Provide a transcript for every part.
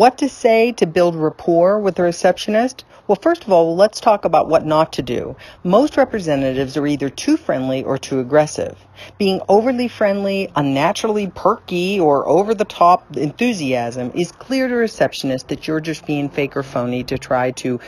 what to say to build rapport with a receptionist? Well, first of all, let's talk about what not to do. Most representatives are either too friendly or too aggressive. Being overly friendly, unnaturally perky, or over the top enthusiasm is clear to receptionists that you're just being fake or phony to try to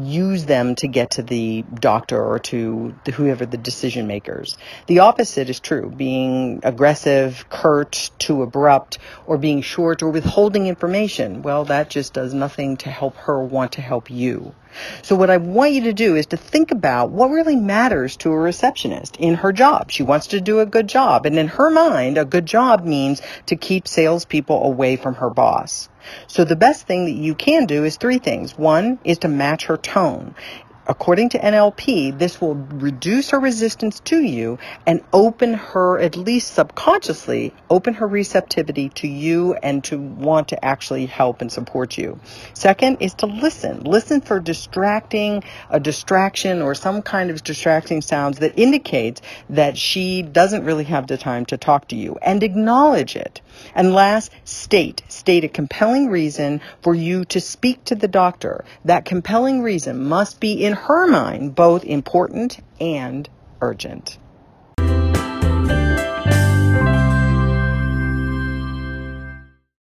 use them to get to the doctor or to whoever the decision makers. The opposite is true. Being aggressive, curt, too abrupt, or being short or withholding information, well, that just does nothing to help her want to help you. So what I want you to do is to think about what really matters to a receptionist in her job. She wants to do a good job. And in her mind, a good job means to keep salespeople away from her boss. So the best thing that you can do is three things. One is to match her tone. According to NLP, this will reduce her resistance to you and open her, at least subconsciously, open her receptivity to you and to want to actually help and support you. Second is to listen. Listen for distracting, a distraction or some kind of distracting sounds that indicates that she doesn't really have the time to talk to you and acknowledge it. And last, state. State a compelling reason for you to speak to the doctor. That compelling reason must be in her mind both important and urgent.